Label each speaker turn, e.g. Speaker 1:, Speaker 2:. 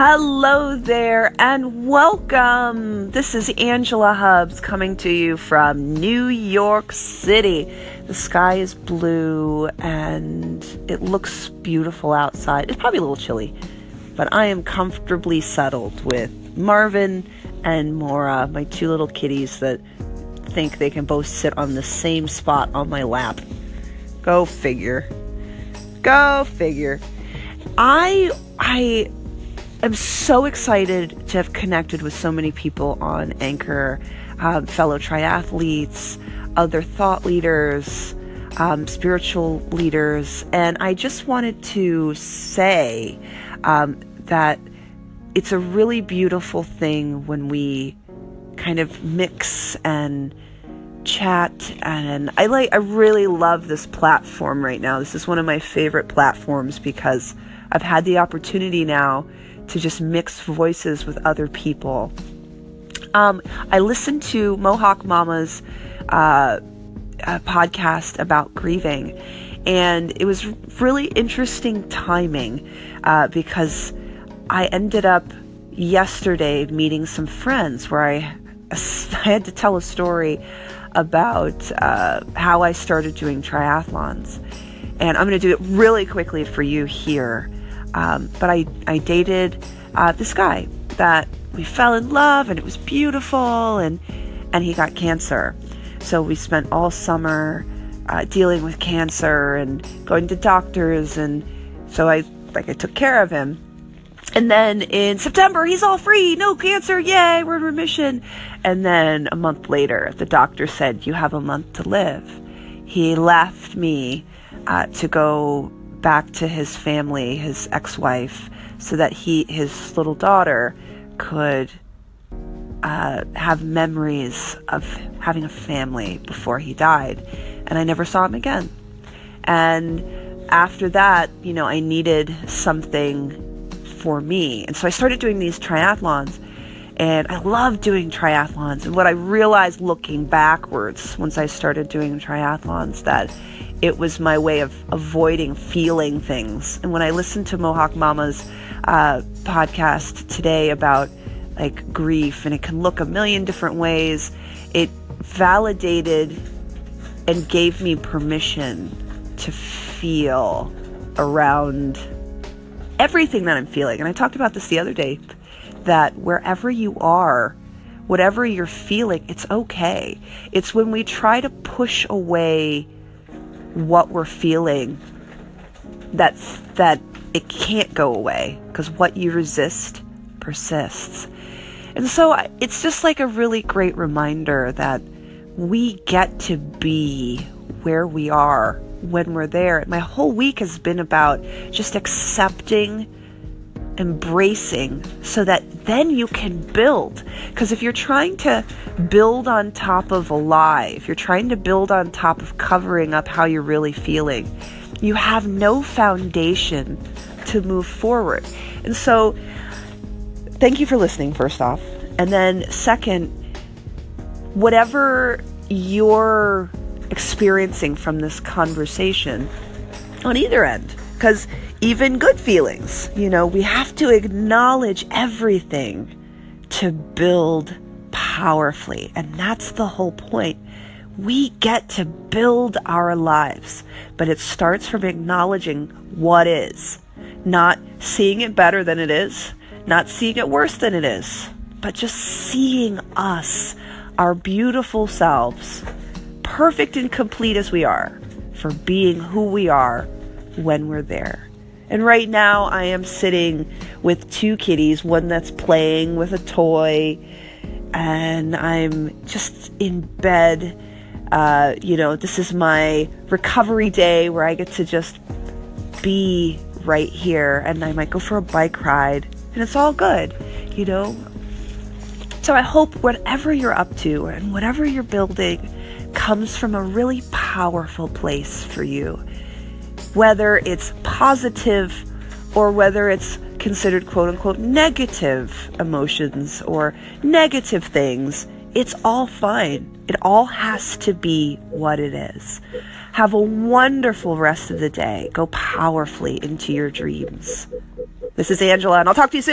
Speaker 1: Hello there and welcome. This is Angela Hubbs coming to you from New York City. The sky is blue and it looks beautiful outside. It's probably a little chilly, but I am comfortably settled with Marvin and Mora, my two little kitties that think they can both sit on the same spot on my lap. Go figure. Go figure. I I I'm so excited to have connected with so many people on Anchor, um, fellow triathletes, other thought leaders, um, spiritual leaders, and I just wanted to say um, that it's a really beautiful thing when we kind of mix and chat and I like I really love this platform right now. This is one of my favorite platforms because I've had the opportunity now to just mix voices with other people. Um, I listened to Mohawk Mama's uh, podcast about grieving, and it was really interesting timing uh, because I ended up yesterday meeting some friends where I, I had to tell a story about uh, how I started doing triathlons. And I'm going to do it really quickly for you here. Um, but I, I dated uh, this guy that we fell in love and it was beautiful and and he got cancer. So we spent all summer uh, dealing with cancer and going to doctors and so I like I took care of him. And then in September he's all free, no cancer, yay, we're in remission. And then a month later the doctor said you have a month to live. He left me uh, to go back to his family, his ex-wife, so that he, his little daughter, could uh, have memories of having a family before he died. And I never saw him again. And after that, you know, I needed something for me. And so I started doing these triathlons. And I love doing triathlons. And what I realized looking backwards once I started doing triathlons that it was my way of avoiding feeling things. And when I listened to Mohawk Mama's uh, podcast today about like grief, and it can look a million different ways, it validated and gave me permission to feel around everything that I'm feeling. And I talked about this the other day that wherever you are, whatever you're feeling, it's okay. It's when we try to push away what we're feeling that's that it can't go away because what you resist persists. And so it's just like a really great reminder that we get to be where we are when we're there. My whole week has been about just accepting, embracing, so that then you can build. Because if you're trying to build on top of a lie, if you're trying to build on top of covering up how you're really feeling, you have no foundation to move forward. And so, thank you for listening, first off. And then, second, whatever you're experiencing from this conversation on either end, because even good feelings, you know, we have to acknowledge everything to build powerfully. And that's the whole point we get to build our lives, but it starts from acknowledging what is, not seeing it better than it is, not seeing it worse than it is, but just seeing us, our beautiful selves, perfect and complete as we are, for being who we are when we're there. And right now, I am sitting with two kitties, one that's playing with a toy, and I'm just in bed uh, you know, this is my recovery day where I get to just be right here and I might go for a bike ride and it's all good, you know. So I hope whatever you're up to and whatever you're building comes from a really powerful place for you. Whether it's positive or whether it's considered quote unquote negative emotions or negative things it's all fine. It all has to be what it is. Have a wonderful rest of the day. Go powerfully into your dreams. This is Angela, and I'll talk to you soon.